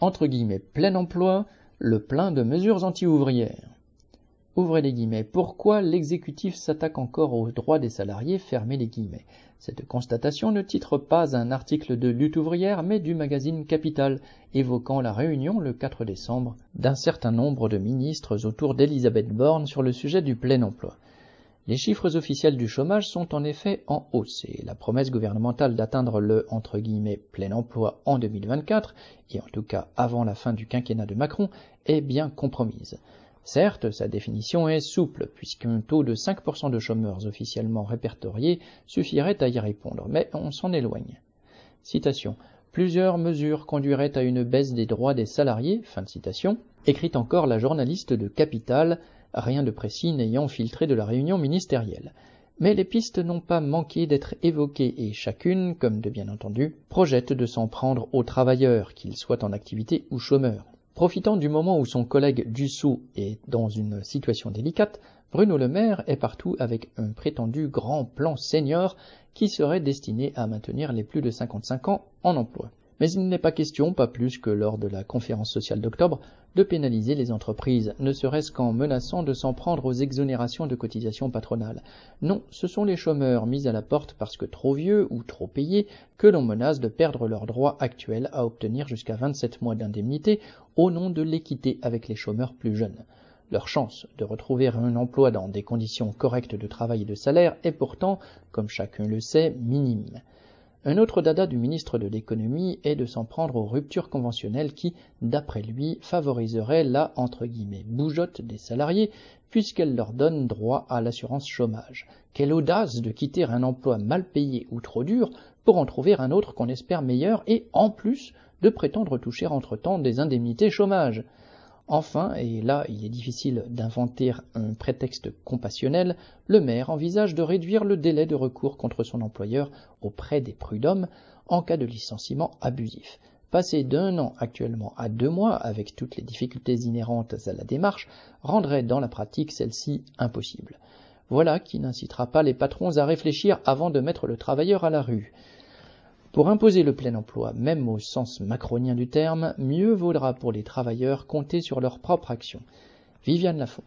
entre guillemets plein emploi, le plein de mesures anti-ouvrières. Ouvrez les guillemets. Pourquoi l'exécutif s'attaque encore aux droits des salariés? Fermez les guillemets. Cette constatation ne titre pas un article de lutte ouvrière, mais du magazine Capital, évoquant la réunion le 4 décembre d'un certain nombre de ministres autour d'Elisabeth Borne sur le sujet du plein emploi. Les chiffres officiels du chômage sont en effet en hausse et la promesse gouvernementale d'atteindre le plein emploi en 2024, et en tout cas avant la fin du quinquennat de Macron, est bien compromise. Certes, sa définition est souple, puisqu'un taux de 5% de chômeurs officiellement répertoriés suffirait à y répondre, mais on s'en éloigne. Citation. Plusieurs mesures conduiraient à une baisse des droits des salariés, fin de citation, écrit encore la journaliste de Capital, rien de précis n'ayant filtré de la réunion ministérielle. Mais les pistes n'ont pas manqué d'être évoquées et chacune, comme de bien entendu, projette de s'en prendre aux travailleurs, qu'ils soient en activité ou chômeurs. Profitant du moment où son collègue Dussault est dans une situation délicate, Bruno Le Maire est partout avec un prétendu grand plan senior qui serait destiné à maintenir les plus de 55 ans en emploi. Mais il n'est pas question, pas plus que lors de la conférence sociale d'octobre, de pénaliser les entreprises, ne serait-ce qu'en menaçant de s'en prendre aux exonérations de cotisations patronales. Non, ce sont les chômeurs mis à la porte parce que trop vieux ou trop payés que l'on menace de perdre leurs droits actuels à obtenir jusqu'à 27 mois d'indemnité au nom de l'équité avec les chômeurs plus jeunes. Leur chance de retrouver un emploi dans des conditions correctes de travail et de salaire est pourtant, comme chacun le sait, minime. Un autre dada du ministre de l'économie est de s'en prendre aux ruptures conventionnelles qui, d'après lui, favoriseraient la entre guillemets bougeotte des salariés puisqu'elles leur donnent droit à l'assurance chômage. Quelle audace de quitter un emploi mal payé ou trop dur pour en trouver un autre qu'on espère meilleur et en plus de prétendre toucher entre-temps des indemnités chômage. Enfin, et là il est difficile d'inventer un prétexte compassionnel, le maire envisage de réduire le délai de recours contre son employeur auprès des prud'hommes en cas de licenciement abusif. Passer d'un an actuellement à deux mois, avec toutes les difficultés inhérentes à la démarche, rendrait dans la pratique celle-ci impossible. Voilà qui n'incitera pas les patrons à réfléchir avant de mettre le travailleur à la rue. Pour imposer le plein emploi, même au sens macronien du terme, mieux vaudra pour les travailleurs compter sur leur propre action. Viviane Lafont.